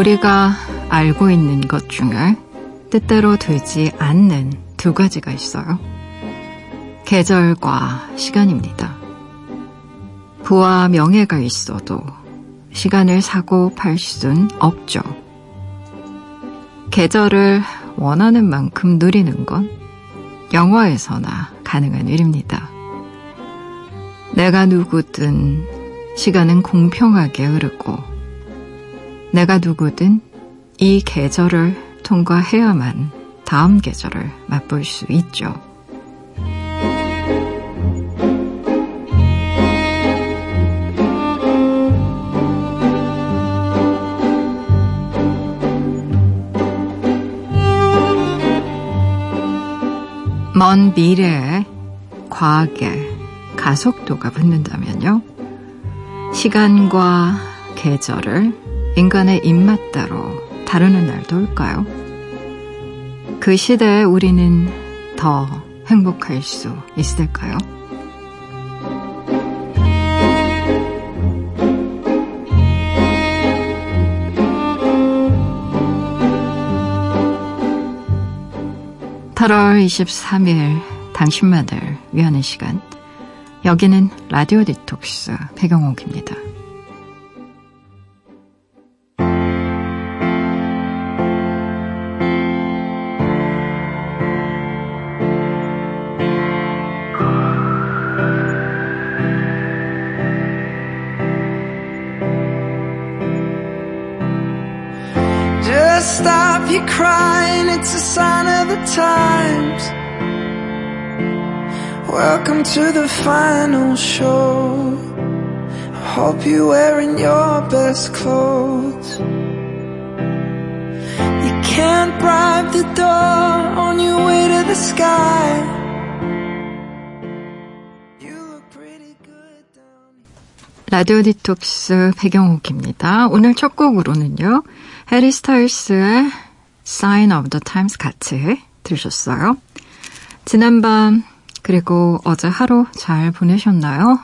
우리가 알고 있는 것 중에 뜻대로 되지 않는 두 가지가 있어요. 계절과 시간입니다. 부와 명예가 있어도 시간을 사고 팔 수는 없죠. 계절을 원하는 만큼 누리는 건 영화에서나 가능한 일입니다. 내가 누구든 시간은 공평하게 흐르고 내가 누구든 이 계절을 통과해야만 다음 계절을 맛볼 수 있죠. 먼 미래에 과학에 가속도가 붙는다면요. 시간과 계절을 인간의 입맛대로 다루는 날도 올까요? 그 시대에 우리는 더 행복할 수 있을까요? (8월 23일) 당신만을 위하는 시간 여기는 라디오 디톡스 배경옥입니다. Times. Welcome to the final show. I hope you're wearing your best clothes. You can't bribe the door on your way to the sky. 라디오 디톡스 배경옥입니다. 오늘 첫 곡으로는요. 해리 스타일스의 Sign of the Times 같이 들으셨어요. 지난밤 그리고 어제 하루 잘 보내셨나요?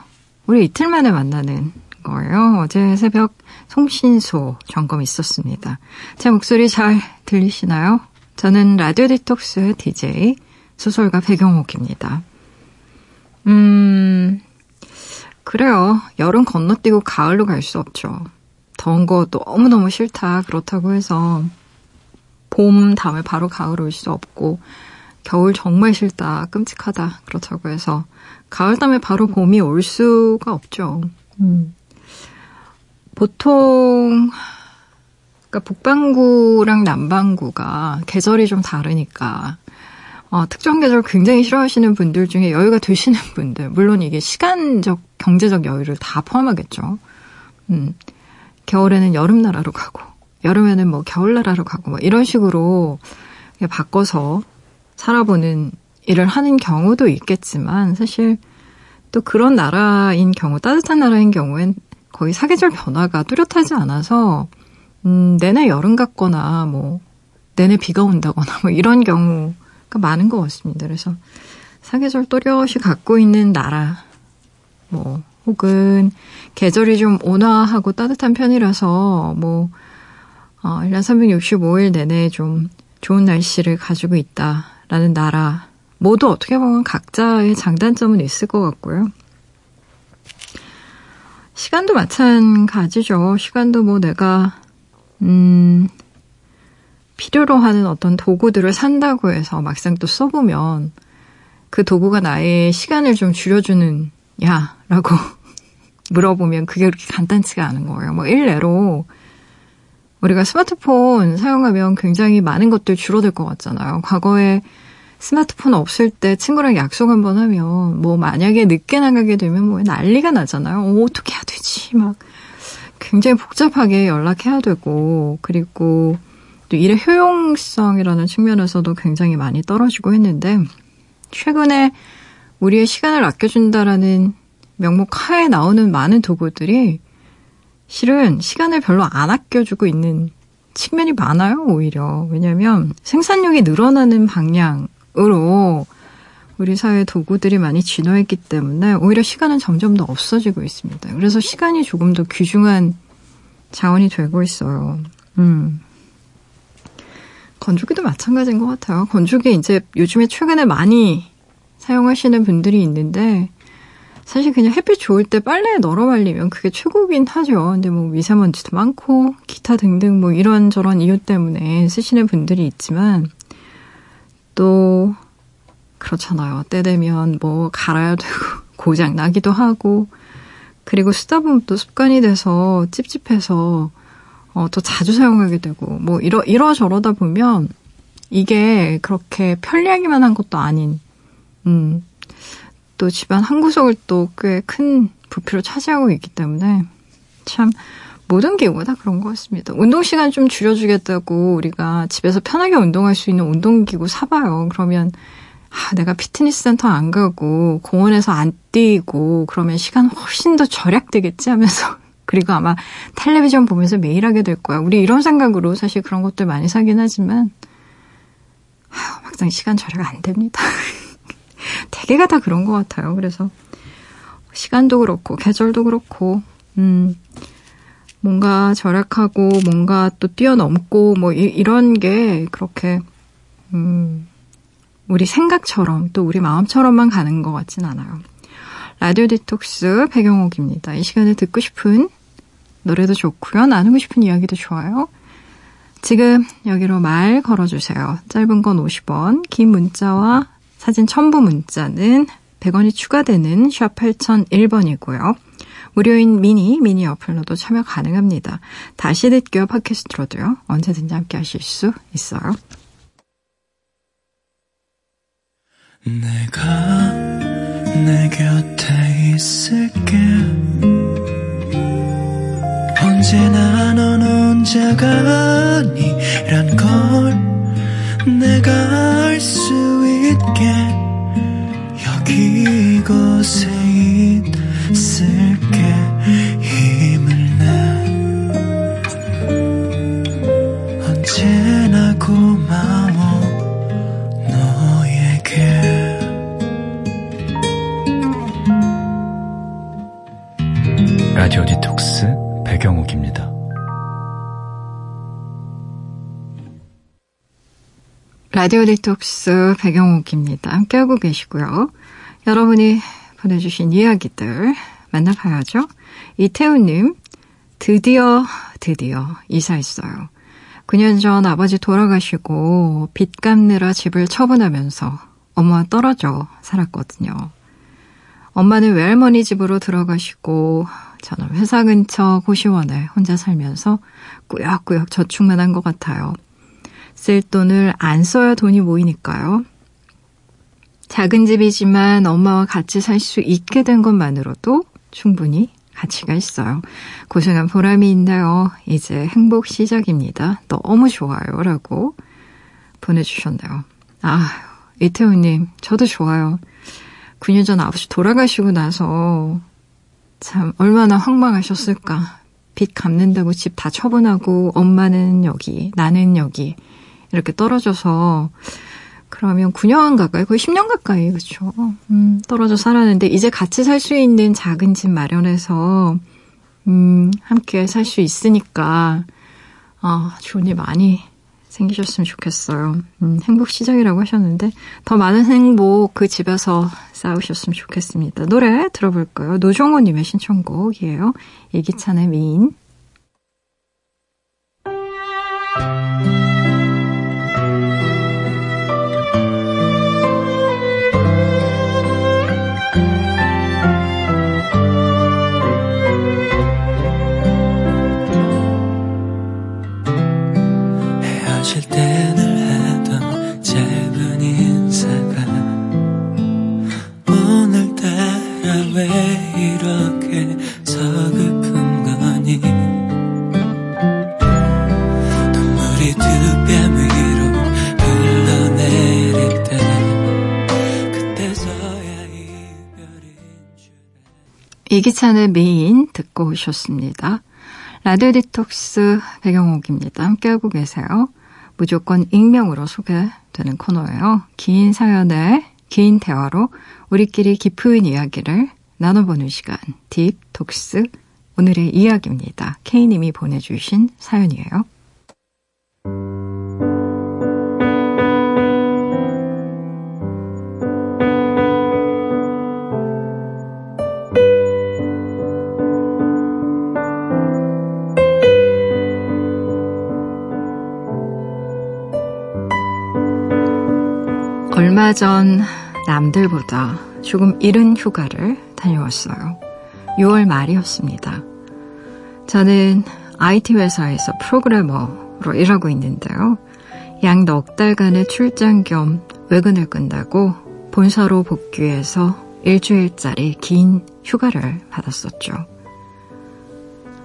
우리 이틀 만에 만나는 거예요. 어제 새벽 송신소 점검 있었습니다. 제 목소리 잘 들리시나요? 저는 라디오 디톡스의 DJ 소설가 배경옥입니다. 음, 그래요. 여름 건너뛰고 가을로 갈 수 없죠. 더운 거 너무너무 싫다. 그렇다고 해서 봄 다음에 바로 가을 올수 없고 겨울 정말 싫다, 끔찍하다, 그렇다고 해서 가을 다음에 바로 봄이 올 수가 없죠. 음. 보통 그러니까 북반구랑 남반구가 계절이 좀 다르니까 어, 특정 계절 굉장히 싫어하시는 분들 중에 여유가 되시는 분들, 물론 이게 시간적, 경제적 여유를 다 포함하겠죠. 음, 겨울에는 여름 나라로 가고, 여름에는 뭐 겨울나라로 가고, 뭐 이런 식으로 바꿔서 살아보는 일을 하는 경우도 있겠지만 사실 또 그런 나라인 경우, 따뜻한 나라인 경우엔 거의 사계절 변화가 뚜렷하지 않아서 음, 내내 여름 같거나 뭐 내내 비가 온다거나 뭐 이런 경우가 많은 것 같습니다. 그래서 사계절 또렷이 갖고 있는 나라 뭐 혹은 계절이 좀 온화하고 따뜻한 편이라서 뭐 어, 1년 365일 내내 좀 좋은 날씨를 가지고 있다. 라는 나라 모두 어떻게 보면 각자의 장단점은 있을 것 같고요. 시간도 마찬가지죠. 시간도 뭐 내가 음 필요로 하는 어떤 도구들을 산다고 해서 막상 또 써보면 그 도구가 나의 시간을 좀 줄여주는 야라고 물어보면 그게 그렇게 간단치가 않은 거예요. 뭐 일례로 우리가 스마트폰 사용하면 굉장히 많은 것들 줄어들 것 같잖아요. 과거에 스마트폰 없을 때 친구랑 약속 한번 하면 뭐 만약에 늦게 나가게 되면 뭐 난리가 나잖아요. 어, 어떻게 해야 되지? 막 굉장히 복잡하게 연락해야 되고 그리고 또 일의 효용성이라는 측면에서도 굉장히 많이 떨어지고 했는데 최근에 우리의 시간을 아껴준다라는 명목 하에 나오는 많은 도구들이 실은 시간을 별로 안 아껴주고 있는 측면이 많아요, 오히려. 왜냐면 생산력이 늘어나는 방향으로 우리 사회 도구들이 많이 진화했기 때문에 오히려 시간은 점점 더 없어지고 있습니다. 그래서 시간이 조금 더 귀중한 자원이 되고 있어요. 음. 건조기도 마찬가지인 것 같아요. 건조기 이제 요즘에 최근에 많이 사용하시는 분들이 있는데 사실 그냥 햇빛 좋을 때 빨래에 널어 말리면 그게 최고긴 하죠. 근데 뭐 미세먼지도 많고 기타 등등 뭐 이런저런 이유 때문에 쓰시는 분들이 있지만 또 그렇잖아요. 때 되면 뭐 갈아야 되고 고장 나기도 하고 그리고 쓰다 보면 또 습관이 돼서 찝찝해서 어, 또 자주 사용하게 되고 뭐 이러 이러 저러다 보면 이게 그렇게 편리하기만 한 것도 아닌 음. 또 집안 한 구석을 또 꽤 큰 부피로 차지하고 있기 때문에 참 모든 기구가 다 그런 것 같습니다. 운동 시간 좀 줄여주겠다고 우리가 집에서 편하게 운동할 수 있는 운동기구 사봐요. 그러면 아, 내가 피트니스 센터 안 가고 공원에서 안 뛰고 그러면 시간 훨씬 더 절약되겠지 하면서 그리고 아마 텔레비전 보면서 매일 하게 될 거야. 우리 이런 생각으로 사실 그런 것들 많이 사긴 하지만 아, 막상 시간 절약 안 됩니다. 대개가 다 그런 것 같아요. 그래서 시간도 그렇고 계절도 그렇고 음 뭔가 절약하고 뭔가 또 뛰어넘고 뭐 이, 런게 그렇게 음 우리 생각처럼 또 우리 마음처럼만 가는 것 같진 않아요. 라디오 디톡스 배경옥입니다. 이 시간에 듣고 싶은 노래도 좋고요. 나누고 싶은 이야기도 좋아요. 지금 여기로 말 걸어주세요. 짧은 건 50원, 긴 문자와 사진 첨부 문자는 100원이 추가되는 샵 8001번이고요. 무료인 미니, 미니 어플로도 참여 가능합니다. 다시 듣기와 팟캐스트로도요. 언제든지 함께 하실 수 있어요. 내가 내 곁에 있을게 언제나 넌 혼자가 아니란 걸 내가 알수 있게 여기 이곳에 있을 라디오 디톡스 배경옥입니다. 함께하고 계시고요. 여러분이 보내주신 이야기들 만나봐야죠. 이태우님, 드디어, 드디어 이사했어요. 9년 전 아버지 돌아가시고 빚 갚느라 집을 처분하면서 엄마와 떨어져 살았거든요. 엄마는 외할머니 집으로 들어가시고 저는 회사 근처 고시원에 혼자 살면서 꾸역꾸역 저축만 한 것 같아요. 쓸 돈을 안 써야 돈이 모이니까요. 작은 집이지만 엄마와 같이 살 수 있게 된 것만으로도 충분히 가치가 있어요. 고생한 보람이 있나요? 이제 행복 시작입니다. 너무 좋아요. 라고 보내주셨네요. 아, 이태우님, 저도 좋아요. 9년 전 아버지 돌아가시고 나서 참 얼마나 황망하셨을까. 빚 갚는다고 집 다 처분하고 엄마는 여기, 나는 여기 이렇게 떨어져서 그러면 9년 가까이, 거의 10년 가까이, 그렇죠. 음, 떨어져 살았는데 이제 같이 살 수 있는 작은 집 마련해서 음, 함께 살 수 있으니까 아, 좋은 일 많이 생기셨으면 좋겠어요. 음, 행복 시작이라고 하셨는데 더 많은 행복 그 집에서 쌓으셨으면 좋겠습니다. 노래 들어볼까요? 노종호님의 신청곡이에요. 이기찬의 미인. 이기찬의 미인 듣고 오셨습니다. 라디오 디톡스 백영옥입니다. 함께하고 계세요. 무조건 익명으로 소개되는 코너예요. 긴 사연에 긴 대화로 우리끼리 깊은 이야기를 나눠보는 시간 딥톡스 오늘의 이야기입니다. K님이 보내주신 사연이에요. 얼마 전 남들보다 조금 이른 휴가를 다녀왔어요. 6월 말이었습니다. 저는 IT 회사에서 프로그래머로 일하고 있는데요. 약 넉 달간의 출장 겸 외근을 끝나고 본사로 복귀해서 일주일짜리 긴 휴가를 받았었죠.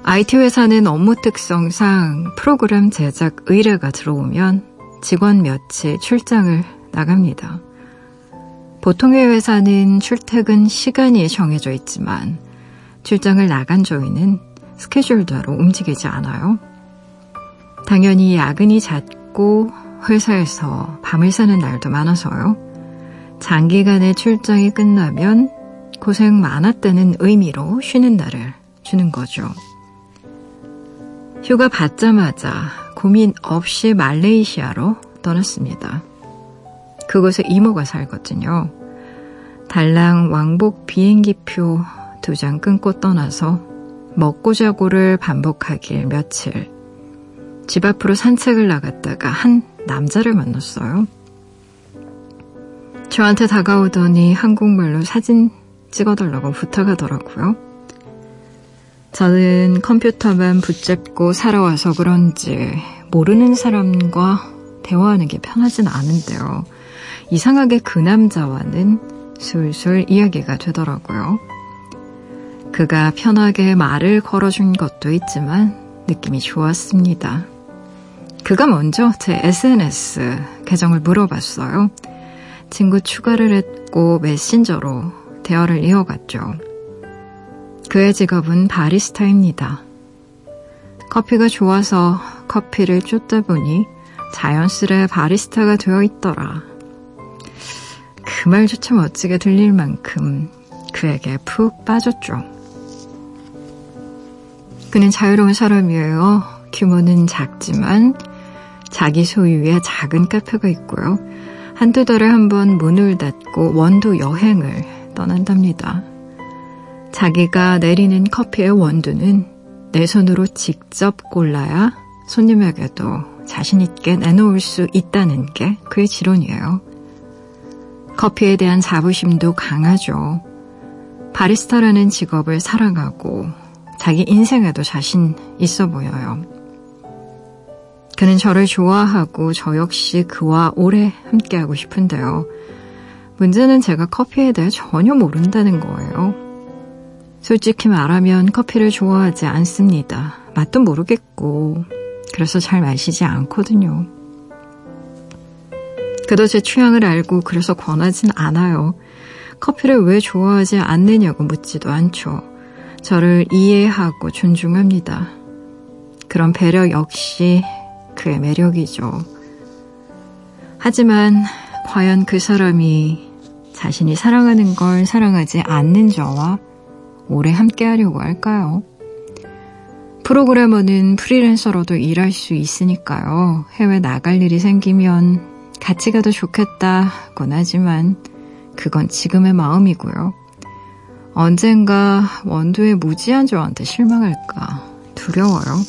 IT 회사는 업무 특성상 프로그램 제작 의뢰가 들어오면 직원 며칠 출장을 나갑니다. 보통의 회사는 출퇴근 시간이 정해져 있지만 출장을 나간 저희는 스케줄대로 움직이지 않아요. 당연히 야근이 잦고 회사에서 밤을 새는 날도 많아서요. 장기간의 출장이 끝나면 고생 많았다는 의미로 쉬는 날을 주는 거죠. 휴가 받자마자 고민 없이 말레이시아로 떠났습니다. 그곳에 이모가 살거든요. 달랑 왕복 비행기표 두 장 끊고 떠나서 먹고 자고를 반복하길 며칠. 집 앞으로 산책을 나갔다가 한 남자를 만났어요. 저한테 다가오더니 한국말로 사진 찍어달라고 부탁하더라고요. 저는 컴퓨터만 붙잡고 살아와서 그런지 모르는 사람과 대화하는 게 편하진 않은데요. 이상하게 그 남자와는 술술 이야기가 되더라고요. 그가 편하게 말을 걸어준 것도 있지만 느낌이 좋았습니다. 그가 먼저 제 SNS 계정을 물어봤어요. 친구 추가를 했고 메신저로 대화를 이어갔죠. 그의 직업은 바리스타입니다. 커피가 좋아서 커피를 쫓다 보니 자연스레 바리스타가 되어 있더라. 그 말조차 멋지게 들릴 만큼 그에게 푹 빠졌죠. 그는 자유로운 사람이에요. 규모는 작지만 자기 소유의 작은 카페가 있고요. 한두 달에 한 번 문을 닫고 원두 여행을 떠난답니다. 자기가 내리는 커피의 원두는 내 손으로 직접 골라야 손님에게도 자신있게 내놓을 수 있다는 게 그의 지론이에요. 커피에 대한 자부심도 강하죠. 바리스타라는 직업을 사랑하고 자기 인생에도 자신 있어 보여요. 그는 저를 좋아하고 저 역시 그와 오래 함께하고 싶은데요. 문제는 제가 커피에 대해 전혀 모른다는 거예요. 솔직히 말하면 커피를 좋아하지 않습니다. 맛도 모르겠고, 그래서 잘 마시지 않거든요. 그도 제 취향을 알고 그래서 권하진 않아요. 커피를 왜 좋아하지 않느냐고 묻지도 않죠. 저를 이해하고 존중합니다. 그런 배려 역시 그의 매력이죠. 하지만 과연 그 사람이 자신이 사랑하는 걸 사랑하지 않는 저와 오래 함께 하려고 할까요? 프로그래머는 프리랜서로도 일할 수 있으니까요. 해외 나갈 일이 생기면 같이 가도 좋겠다곤 하지만 그건 지금의 마음이고요. 언젠가 원두의 무지한 저한테 실망할까 두려워요.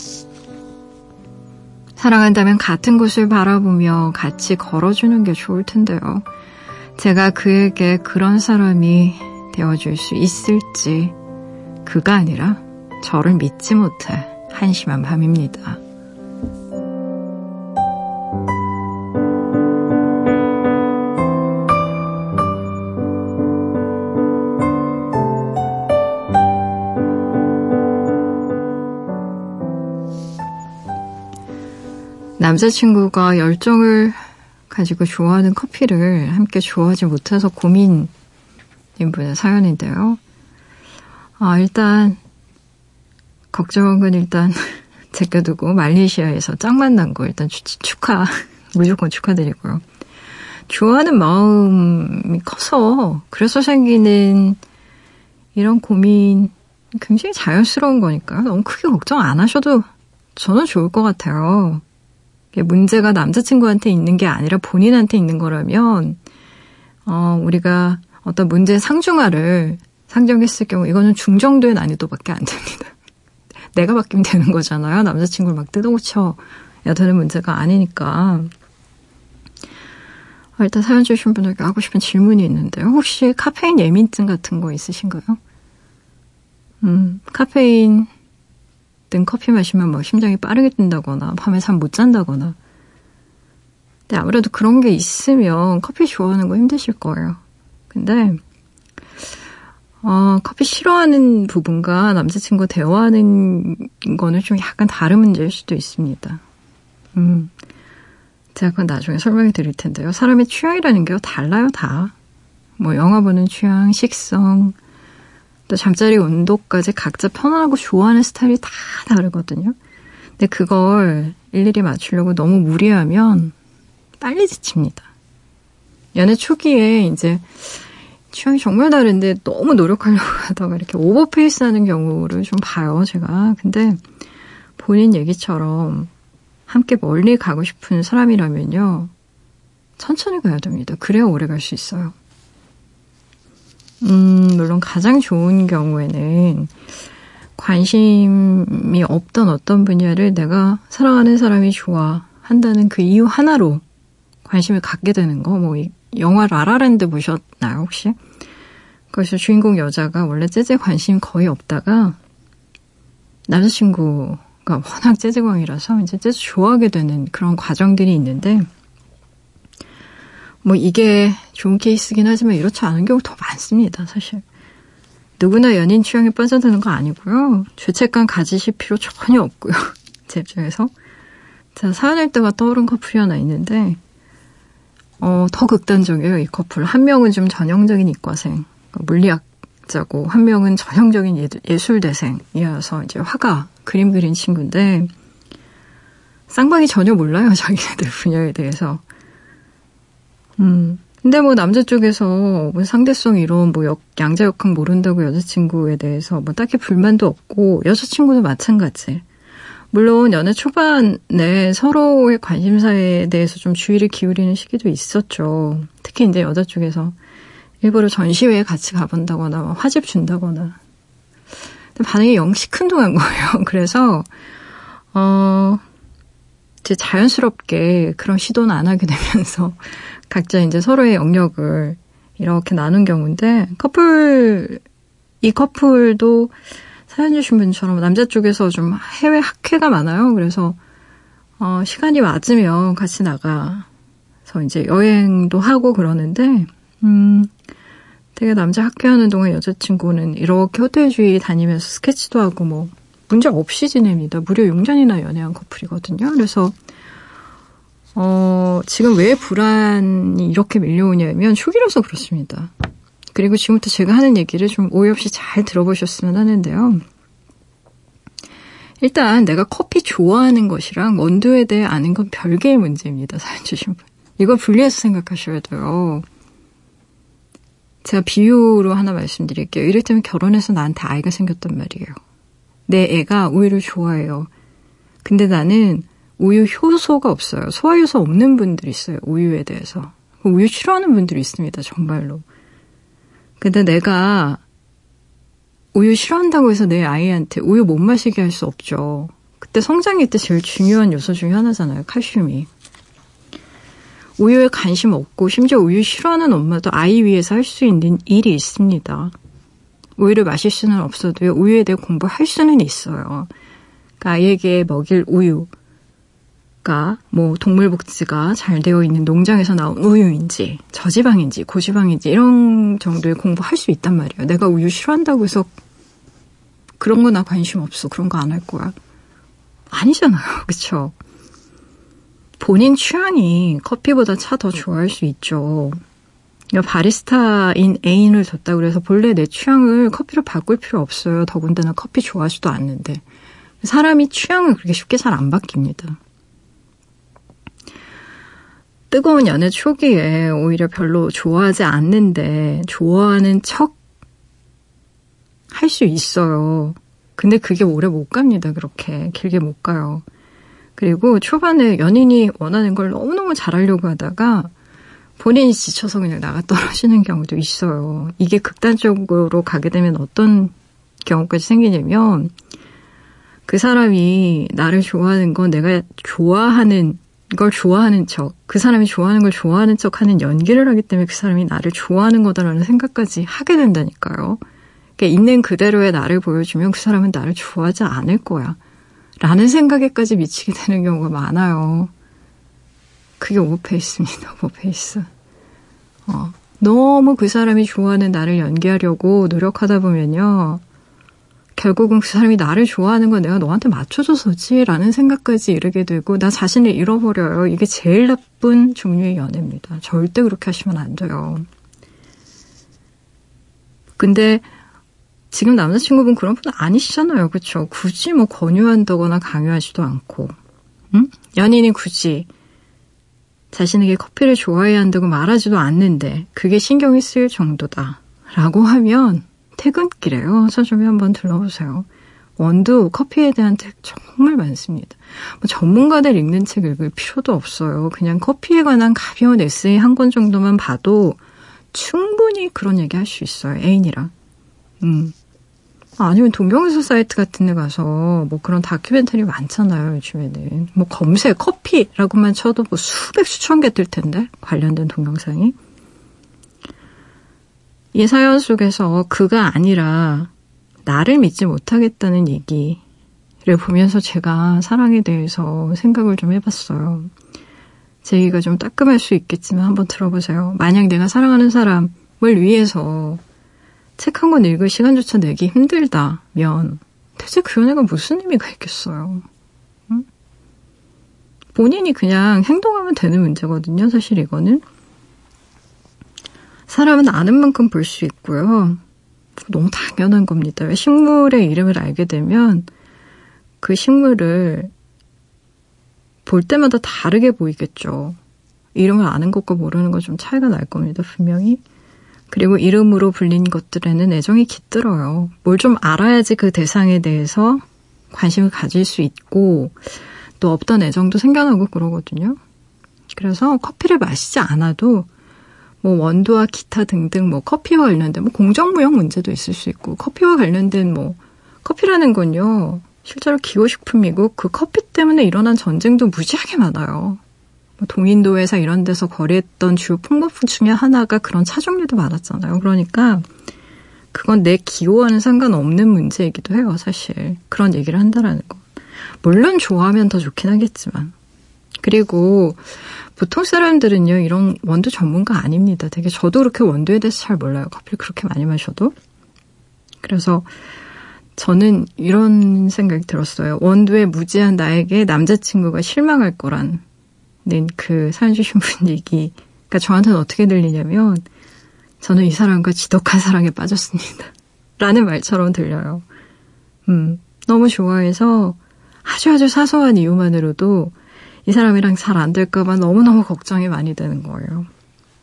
사랑한다면 같은 곳을 바라보며 같이 걸어주는 게 좋을 텐데요. 제가 그에게 그런 사람이 되어줄 수 있을지 그가 아니라 저를 믿지 못해 한심한 밤입니다. 남자친구가 열정을 가지고 좋아하는 커피를 함께 좋아하지 못해서 고민인 분의 사연인데요. 아, 일단, 걱정은 일단 제껴두고 말레이시아에서 짝 만난 거 일단 축하, 무조건 축하드리고요. 좋아하는 마음이 커서 그래서 생기는 이런 고민 굉장히 자연스러운 거니까요. 너무 크게 걱정 안 하셔도 저는 좋을 것 같아요. 문제가 남자친구한테 있는 게 아니라 본인한테 있는 거라면, 어, 우리가 어떤 문제 상중하를 상정했을 경우 이거는 중정도의 난이도밖에 안 됩니다. 내가 바뀌면 되는 거잖아요. 남자친구를 막 뜯어고쳐야 되는 문제가 아니니까. 아, 일단 사연 주신 분에게 하고 싶은 질문이 있는데요. 혹시 카페인 예민증 같은 거 있으신가요? 음, 카페인 든 커피 마시면 뭐 심장이 빠르게 뛴다거나 밤에 잠 못 잔다거나 근데 아무래도 그런 게 있으면 커피 좋아하는 거 힘드실 거예요. 근데 어, 커피 싫어하는 부분과 남자친구 대화하는 거는 좀 약간 다른 문제일 수도 있습니다. 음. 제가 그건 나중에 설명해 드릴 텐데요. 사람의 취향이라는 게 달라요, 다. 뭐, 영화 보는 취향, 식성, 또 잠자리 온도까지 각자 편안하고 좋아하는 스타일이 다 다르거든요. 근데 그걸 일일이 맞추려고 너무 무리하면 빨리 지칩니다. 연애 초기에 이제 취향이 정말 다른데 너무 노력하려고 하다가 이렇게 오버페이스 하는 경우를 좀 봐요, 제가. 근데 본인 얘기처럼 함께 멀리 가고 싶은 사람이라면요. 천천히 가야 됩니다. 그래야 오래 갈 수 있어요. 음, 물론 가장 좋은 경우에는 관심이 없던 어떤 분야를 내가 사랑하는 사람이 좋아한다는 그 이유 하나로 관심을 갖게 되는 거, 뭐, 영화 라라랜드 보셨나요, 혹시? 그래서 주인공 여자가 원래 재즈에 관심 거의 없다가 남자친구가 워낙 재즈광이라서 이제 재즈 좋아하게 되는 그런 과정들이 있는데 뭐 이게 좋은 케이스긴 하지만 이렇지 않은 경우 더 많습니다, 사실. 누구나 연인 취향에 빠져드는 거 아니고요. 죄책감 가지실 필요 전혀 없고요. 제 입장에서. 자, 사연할 때가 떠오른 커플이 하나 있는데 어, 더 극단적이에요, 이 커플. 한 명은 좀 전형적인 이과생, 그러니까 물리학자고, 한 명은 전형적인 예, 술대생이어서 이제 화가, 그림 그린 친구인데, 쌍방이 전혀 몰라요, 자기네들 분야에 대해서. 음. 근데 뭐 남자 쪽에서 뭐 상대성 이론, 뭐 역, 양자 역학 모른다고 여자친구에 대해서 뭐 딱히 불만도 없고, 여자친구도 마찬가지. 물론 연애 초반에 서로의 관심사에 대해서 좀 주의를 기울이는 시기도 있었죠. 특히 이제 여자 쪽에서 일부러 전시회에 같이 가본다거나 뭐 화집 준다거나. 반응이 영 시큰둥한 거예요. 그래서 어 이제 자연스럽게 그런 시도는 안 하게 되면서 각자 이제 서로의 영역을 이렇게 나눈 경우인데 커플 이 커플도 사연 주신 분처럼 남자 쪽에서 좀 해외 학회가 많아요. 그래서 어, 시간이 맞으면 같이 나가서 이제 여행도 하고 그러는데 음, 되게 남자 학회하는 동안 여자친구는 이렇게 호텔 주위 다니면서 스케치도 하고 뭐 문제 없이 지냅니다. 무려 6년이나 연애한 커플이거든요. 그래서 어, 지금 왜 불안이 이렇게 밀려오냐면 초기라서 그렇습니다. 그리고 지금부터 제가 하는 얘기를 좀 오해 없이 잘 들어보셨으면 하는데요. 일단 내가 커피 좋아하는 것이랑 원두에 대해 아는 건 별개의 문제입니다. 사연 주신 분. 이걸 분리해서 생각하셔야 돼요. 제가 비유로 하나 말씀드릴게요. 이를테면 결혼해서 나한테 아이가 생겼단 말이에요. 내 애가 우유를 좋아해요. 근데 나는 우유 효소가 없어요. 소화효소 없는 분들이 있어요. 우유에 대해서. 우유 싫어하는 분들이 있습니다. 정말로. 근데 내가 우유 싫어한다고 해서 내 아이한테 우유 못 마시게 할 수 없죠. 그때 성장일 때 제일 중요한 요소 중에 하나잖아요. 칼슘이. 우유에 관심 없고 심지어 우유 싫어하는 엄마도 아이 위해서 할 수 있는 일이 있습니다. 우유를 마실 수는 없어도요. 우유에 대해 공부할 수는 있어요. 그러니까 아이에게 먹일 우유 가, 뭐, 동물 복지가 잘 되어 있는 농장에서 나온 우유인지, 저지방인지, 고지방인지, 이런 정도의 공부할 수 있단 말이에요. 내가 우유 싫어한다고 해서 그런 거나 관심 없어. 그런 거 안 할 거야. 아니잖아요. 그쵸? 본인 취향이 커피보다 차 더 좋아할 수 있죠. 바리스타인 애인을 뒀다 그래서 본래 내 취향을 커피로 바꿀 필요 없어요. 더군다나 커피 좋아하지도 않는데. 사람이 취향을 그렇게 쉽게 잘 안 바뀝니다. 뜨거운 연애 초기에 오히려 별로 좋아하지 않는데 좋아하는 척 할 수 있어요. 근데 그게 오래 못 갑니다. 그렇게 길게 못 가요. 그리고 초반에 연인이 원하는 걸 너무너무 잘하려고 하다가 본인이 지쳐서 그냥 나가 떨어지는 경우도 있어요. 이게 극단적으로 가게 되면 어떤 경우까지 생기냐면 그 사람이 나를 좋아하는 건 내가 좋아하는 걸 좋아하는 척, 그 사람이 좋아하는 걸 좋아하는 척 하는 연기를 하기 때문에 그 사람이 나를 좋아하는 거다라는 생각까지 하게 된다니까요. 그러니까 있는 그대로의 나를 보여주면 그 사람은 나를 좋아하지 않을 거야. 라는 생각에까지 미치게 되는 경우가 많아요. 그게 오버페이스입니다, 오버페이스. 어, 너무 그 사람이 좋아하는 나를 연기하려고 노력하다 보면요. 결국은 그 사람이 나를 좋아하는 건 내가 너한테 맞춰줘서지 라는 생각까지 이르게 되고 나 자신을 잃어버려요. 이게 제일 나쁜 종류의 연애입니다. 절대 그렇게 하시면 안 돼요. 근데 지금 남자친구분 그런 분 아니시잖아요. 그렇죠? 굳이 뭐 권유한다거나 강요하지도 않고 응? 연인이 굳이 자신에게 커피를 좋아해야 한다고 말하지도 않는데 그게 신경이 쓰일 정도다. 라고 하면 퇴근길에요. 서점에 한번 들러보세요. 원두 커피에 대한 책 정말 많습니다. 뭐 전문가들 읽는 책 읽을 필요도 없어요. 그냥 커피에 관한 가벼운 에세이 한 권 정도만 봐도 충분히 그런 얘기 할 수 있어요. 애인이랑. 음. 아니면 동경에서 사이트 같은 데 가서 뭐 그런 다큐멘터리 많잖아요, 요즘에는. 뭐 검색, 커피라고만 쳐도 뭐 수백, 수천 개 뜰 텐데, 관련된 동영상이. 이 사연 속에서 그가 아니라 나를 믿지 못하겠다는 얘기를 보면서 제가 사랑에 대해서 생각을 좀 해봤어요. 제 얘기가 좀 따끔할 수 있겠지만 한번 들어보세요. 만약 내가 사랑하는 사람을 위해서 책 한 권 읽을 시간조차 내기 힘들다면 대체 그 연애가 무슨 의미가 있겠어요? 응? 본인이 그냥 행동하면 되는 문제거든요, 사실 이거는. 사람은 아는 만큼 볼 수 있고요. 너무 당연한 겁니다. 식물의 이름을 알게 되면 그 식물을 볼 때마다 다르게 보이겠죠. 이름을 아는 것과 모르는 것 좀 차이가 날 겁니다, 분명히. 그리고 이름으로 불린 것들에는 애정이 깃들어요. 뭘 좀 알아야지 그 대상에 대해서 관심을 가질 수 있고, 또 없던 애정도 생겨나고 그러거든요. 그래서 커피를 마시지 않아도 뭐 원두와 기타 등등 뭐 커피와 관련된 뭐 공정무역 문제도 있을 수 있고 커피와 관련된 뭐 커피라는 건요 실제로 기호식품이고 그 커피 때문에 일어난 전쟁도 무지하게 많아요. 뭐 동인도에서 이런 데서 거래했던 주요 풍물품 중에 하나가 그런 차종류도 많았잖아요. 그러니까 그건 내 기호와는 상관없는 문제이기도 해요, 사실. 그런 얘기를 한다라는 거. 물론 좋아하면 더 좋긴 하겠지만. 그리고 보통 사람들은요, 이런 원두 전문가 아닙니다. 되게 저도 그렇게 원두에 대해서 잘 몰라요. 커피를 그렇게 많이 마셔도. 그래서 저는 이런 생각이 들었어요. 원두에 무지한 나에게 남자친구가 실망할 거란, 그 사연 주신 분 얘기. 그러니까 저한테는 어떻게 들리냐면, 저는 이 사람과 지독한 사랑에 빠졌습니다. 라는 말처럼 들려요. 음, 너무 좋아해서 아주 아주 사소한 이유만으로도 이 사람이랑 잘 안 될까봐 너무너무 걱정이 많이 되는 거예요.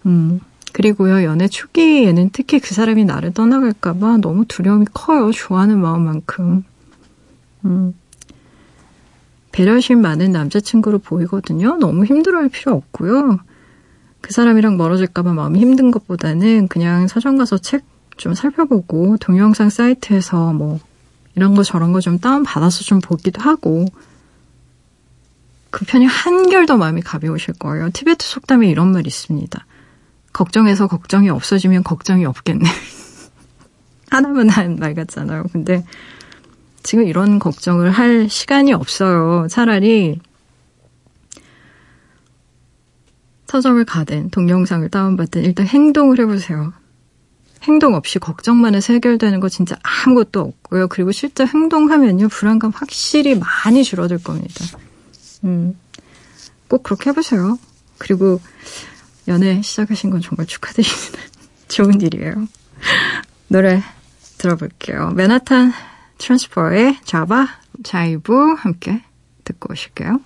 음. 그리고요, 연애 초기에는 특히 그 사람이 나를 떠나갈까봐 너무 두려움이 커요. 좋아하는 마음만큼. 음. 배려심 많은 남자친구로 보이거든요. 너무 힘들어할 필요 없고요. 그 사람이랑 멀어질까봐 마음이 힘든 것보다는 그냥 서점 가서 책 좀 살펴보고 동영상 사이트에서 뭐 이런 거 저런 거 좀 다운 받아서 좀 보기도 하고 그 편이 한결 더 마음이 가벼우실 거예요. 티베트 속담에 이런 말이 있습니다. 걱정해서 걱정이 없어지면 걱정이 없겠네. 하나만 한 말 같잖아요. 근데 지금 이런 걱정을 할 시간이 없어요. 차라리 서점을 가든 동영상을 다운받든 일단 행동을 해보세요. 행동 없이 걱정만 해서 해결되는 거 진짜 아무것도 없고요. 그리고 실제 행동하면요. 불안감 확실히 많이 줄어들 겁니다. 음, 꼭 그렇게 해보세요. 그리고 연애 시작하신 건 정말 축하드립니다. 좋은 일이에요. 노래 들어볼게요. 맨하탄 트랜스퍼의 자바, 자이브 함께 듣고 오실게요.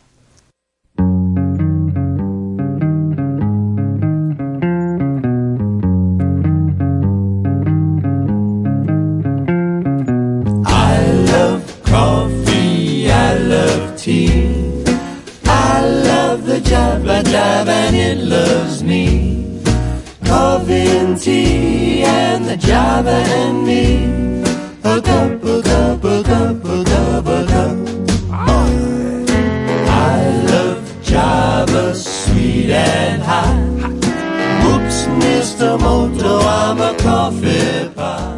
a Java and me. A cup, a cup, a cup, a cup, a cup. I, I love Java, sweet and hot. Whoops, Mr. Moto, I'm a coffee pot.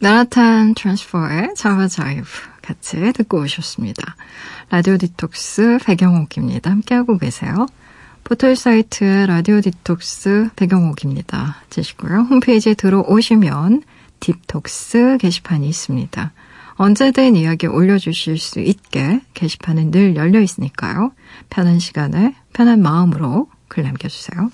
나라탄 트랜스퍼의 자바 자이브 같이 듣고 오셨습니다. 라디오 디톡스 배경옥입니다. 함께하고 계세요. 포털 사이트 라디오 디톡스 백영옥입니다. 치시고요. 홈페이지에 들어오시면 딥톡스 게시판이 있습니다. 언제든 이야기 올려주실 수 있게 게시판은 늘 열려 있으니까요. 편한 시간에 편한 마음으로 글 남겨주세요.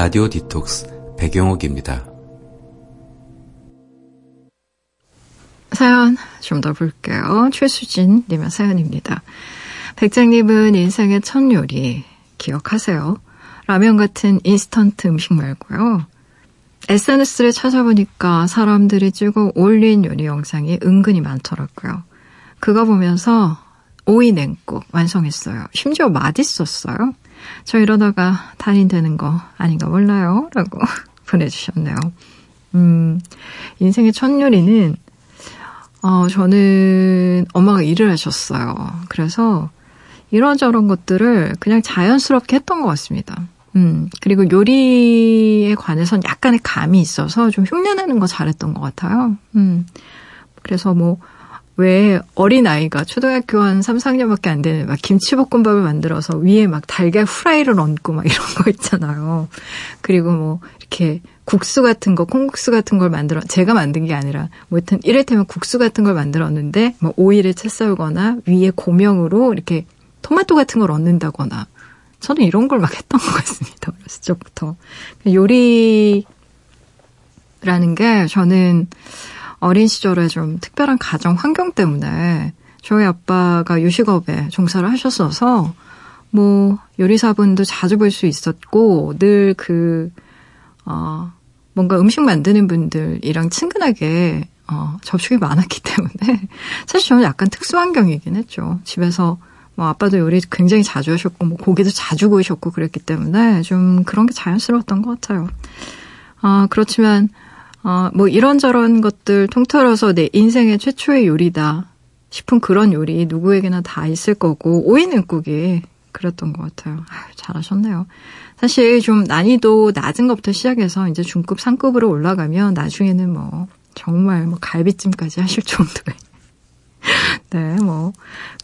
라디오 디톡스 백영옥입니다. 사연 좀 더 볼게요. 최수진 님의 사연입니다. 백작님은 인생의 첫 요리 기억하세요? 라면 같은 인스턴트 음식 말고요. SNS를 찾아보니까 사람들이 찍어 올린 요리 영상이 은근히 많더라고요. 그거 보면서 오이 냉국 완성했어요. 심지어 맛있었어요. 저 이러다가 달인 되는 거 아닌가 몰라요. 라고 보내주셨네요. 음, 인생의 첫 요리는, 어, 저는 엄마가 일을 하셨어요. 그래서 이런저런 것들을 그냥 자연스럽게 했던 것 같습니다. 음, 그리고 요리에 관해서는 약간의 감이 있어서 좀 흉내내는 거 잘했던 것 같아요. 음, 그래서 뭐, 왜 어린아이가 초등학교 한 3, 4학년밖에 안 되는 막 김치볶음밥을 만들어서 위에 막 달걀 후라이를 얹고 막 이런 거 있잖아요. 그리고 뭐 이렇게 국수 같은 거, 콩국수 같은 걸 만들어, 제가 만든 게 아니라, 뭐 하여튼 이를테면 국수 같은 걸 만들었는데, 뭐 오이를 채 썰거나 위에 고명으로 이렇게 토마토 같은 걸 얹는다거나, 저는 이런 걸 막 했던 것 같습니다. 어렸을 적부터. 요리라는 게 저는 어린 시절에 좀 특별한 가정 환경 때문에 저희 아빠가 요식업에 종사를 하셨어서 뭐 요리사분도 자주 볼 수 있었고 늘그 어, 뭔가 음식 만드는 분들이랑 친근하게 어, 접촉이 많았기 때문에 사실 저는 약간 특수 환경이긴 했죠. 집에서 뭐 아빠도 요리 굉장히 자주 하셨고 뭐 고기도 자주 구우셨고 그랬기 때문에 좀 그런 게 자연스러웠던 것 같아요. 아 그렇지만 어, 뭐 이런저런 것들 통틀어서 내 인생의 최초의 요리다 싶은 그런 요리 누구에게나 다 있을 거고 오이냉국이 그랬던 것 같아요. 아유, 잘하셨네요. 사실 좀 난이도 낮은 것부터 시작해서 이제 중급, 상급으로 올라가면 나중에는 뭐 정말 뭐 갈비찜까지 하실 정도의 네, 뭐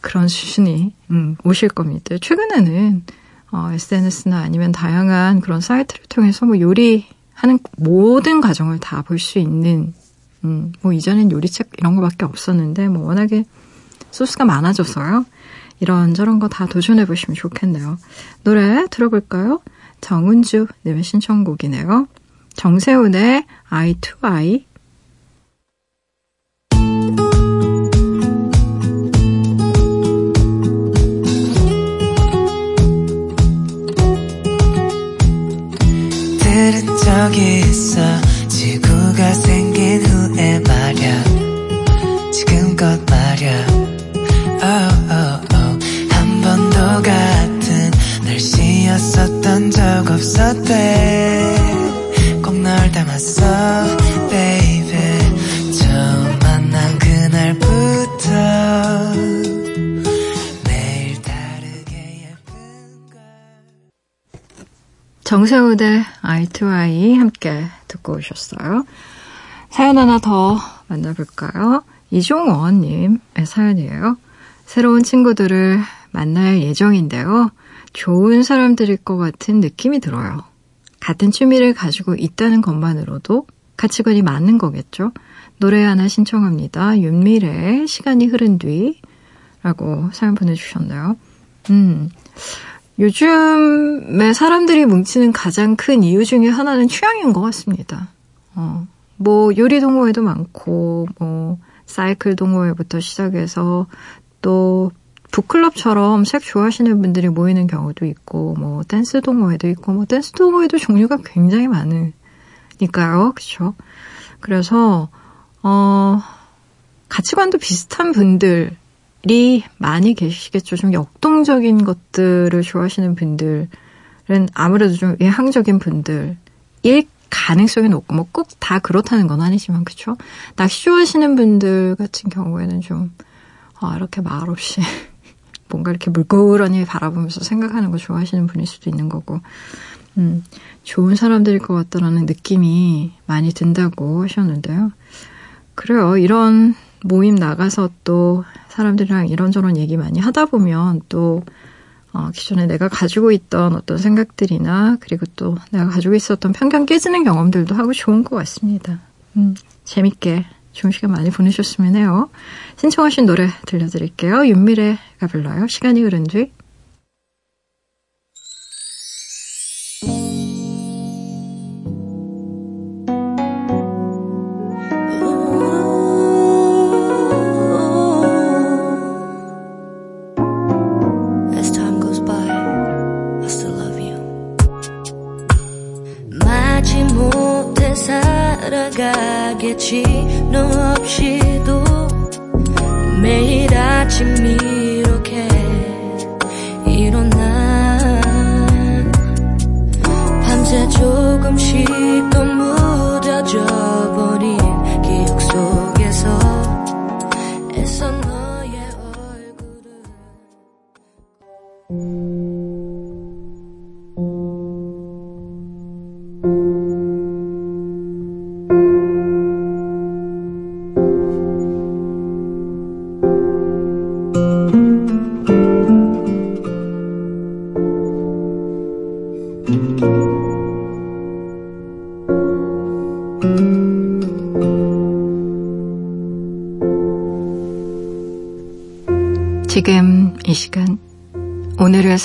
그런 수준이 음, 오실 겁니다. 최근에는 어, SNS나 아니면 다양한 그런 사이트를 통해서 뭐 요리 하는 모든 과정을 다 볼 수 있는 음, 뭐 이전엔 요리책 이런 거밖에 없었는데 뭐 워낙에 소스가 많아져서요. 이런저런 거 다 도전해 보시면 좋겠네요. 노래 들어볼까요? 정은주 님의 신청곡이네요. 정세훈의 I to I 적이 있어. 지구가 생긴 후에 말야. 지금껏 말야. Oh, oh, oh. 한 번도 같은 날씨였었던 적 없었대 정세우의 I2I 함께 듣고 오셨어요. 사연 하나 더 만나볼까요? 이종원님의 사연이에요. 새로운 친구들을 만날 예정인데요. 좋은 사람들일 것 같은 느낌이 들어요. 같은 취미를 가지고 있다는 것만으로도 가치관이 맞는 거겠죠? 노래 하나 신청합니다. 윤미래의 시간이 흐른 뒤 라고 사연 보내주셨네요. 음, 요즘에 사람들이 뭉치는 가장 큰 이유 중에 하나는 취향인 것 같습니다. 어, 뭐 요리 동호회도 많고 뭐 사이클 동호회부터 시작해서 또 북클럽처럼 색 좋아하시는 분들이 모이는 경우도 있고 뭐 댄스 동호회도 있고 뭐 댄스 동호회도 종류가 굉장히 많으니까요. 그렇죠? 그래서 어 가치관도 비슷한 분들 이 많이 계시겠죠. 좀 역동적인 것들을 좋아하시는 분들은 아무래도 좀 외향적인 분들 일 가능성이 높고 뭐 꼭 다 그렇다는 건 아니지만 그쵸? 낚시 좋아하시는 분들 같은 경우에는 좀 아, 이렇게 말없이 뭔가 이렇게 물고러니 바라보면서 생각하는 거 좋아하시는 분일 수도 있는 거고 음, 좋은 사람들일 것 같다라는 느낌이 많이 든다고 하셨는데요. 그래요. 이런 모임 나가서 또 사람들이랑 이런저런 얘기 많이 하다 보면 또 어, 기존에 내가 가지고 있던 어떤 생각들이나 그리고 또 내가 가지고 있었던 편견 깨지는 경험들도 하고 좋은 것 같습니다. 음, 재밌게 좋은 시간 많이 보내셨으면 해요. 신청하신 노래 들려드릴게요. 윤미래가 불러요. 시간이 흐른 뒤.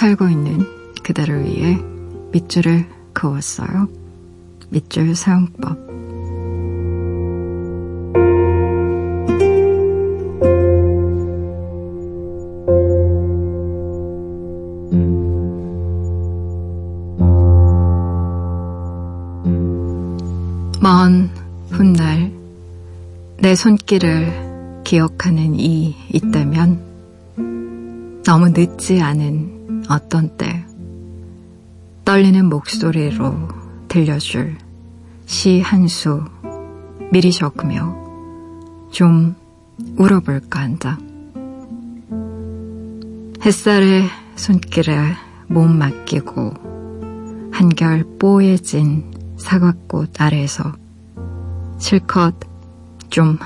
살고 있는 그대를 위해 밑줄을 그었어요. 밑줄 사용법. 먼 훗날 내 손길을 기억하는 이 있다면 너무 늦지 않은 어떤 때 떨리는 목소리로 들려줄 시 한 수 미리 적으며 좀 울어볼까 한다. 햇살에 손길에 몸 맡기고 한결 뽀얘진 사과꽃 아래에서 실컷 좀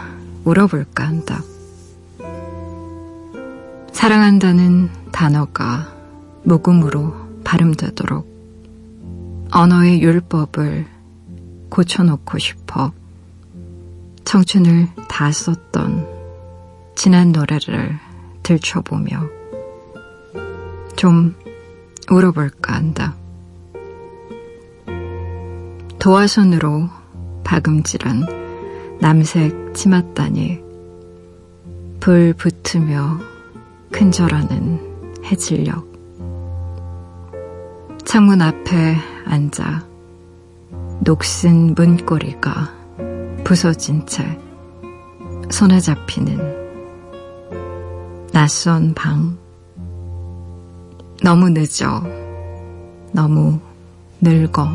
울어볼까 한다. 사랑한다는 단어가 모금으로 발음되도록 언어의 율법을 고쳐놓고 싶어 청춘을 다 썼던 지난 노래를 들춰보며 좀 울어볼까 한다. 도화선으로 박음질한 남색 치맛단이 불 붙으며 큰절하는 해질녘 창문 앞에 앉아 녹슨 문고리가 부서진 채 손에 잡히는 낯선 방. 너무 늦어. 너무 늙어.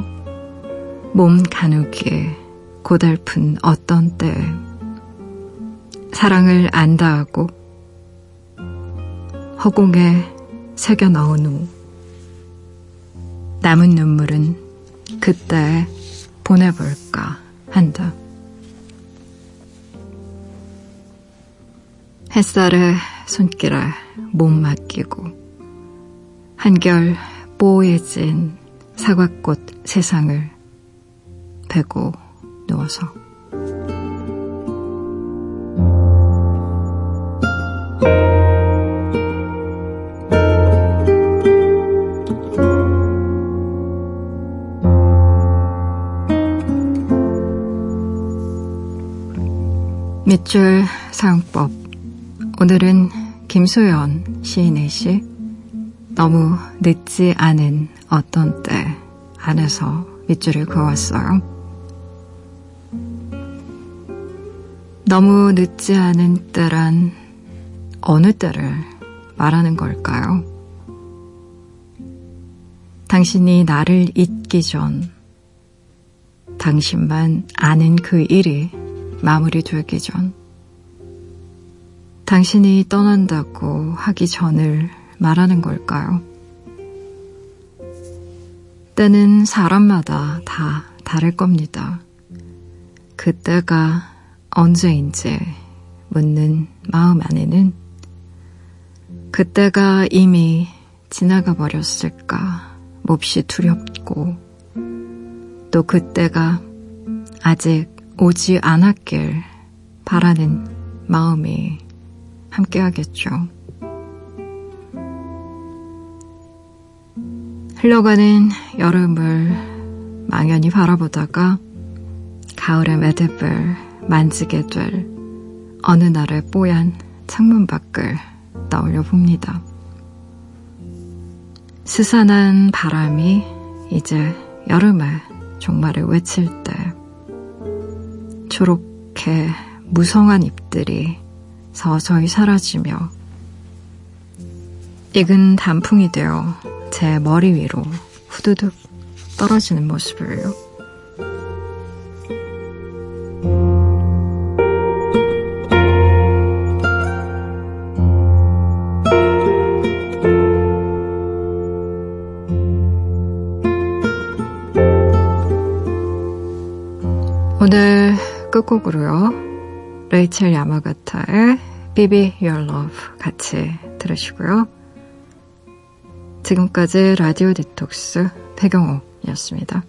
몸 가누기에 고달픈 어떤 때 사랑을 안다하고 허공에 새겨 넣은 후 남은 눈물은 그때 보내볼까 한다. 햇살에 손길에 몸 맡기고 한결 뽀얘진 사과꽃 세상을 베고 누워서 밑줄 사용법 오늘은 김소연 시인의 시 너무 늦지 않은 어떤 때 안에서 밑줄을 그었어요. 너무 늦지 않은 때란 어느 때를 말하는 걸까요? 당신이 나를 잊기 전, 당신만 아는 그 일이 마무리 되기 전, 당신이 떠난다고 하기 전을 말하는 걸까요? 때는 사람마다 다 다를 겁니다. 그때가 언제인지 묻는 마음 안에는 그때가 이미 지나가 버렸을까 몹시 두렵고 또 그때가 아직 오지 않았길 바라는 마음이 함께하겠죠. 흘러가는 여름을 망연히 바라보다가 가을의 매듭을 만지게 될 어느 날의 뽀얀 창문 밖을 떠올려 봅니다. 스산한 바람이 이제 여름의 종말을 외칠 때 초록해 무성한 잎들이 서서히 사라지며 익은 단풍이 되어 제 머리 위로 후두둑 떨어지는 모습을요. 끝곡으로요. 레이첼 야마가타의 Baby Your Love 같이 들으시고요. 지금까지 라디오 디톡스 배경옥이었습니다.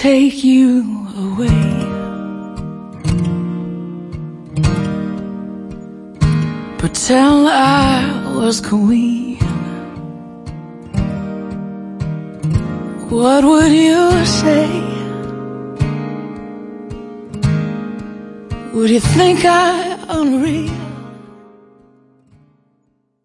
Take you away, pretend I was queen, what would you say? Would you think I unreal?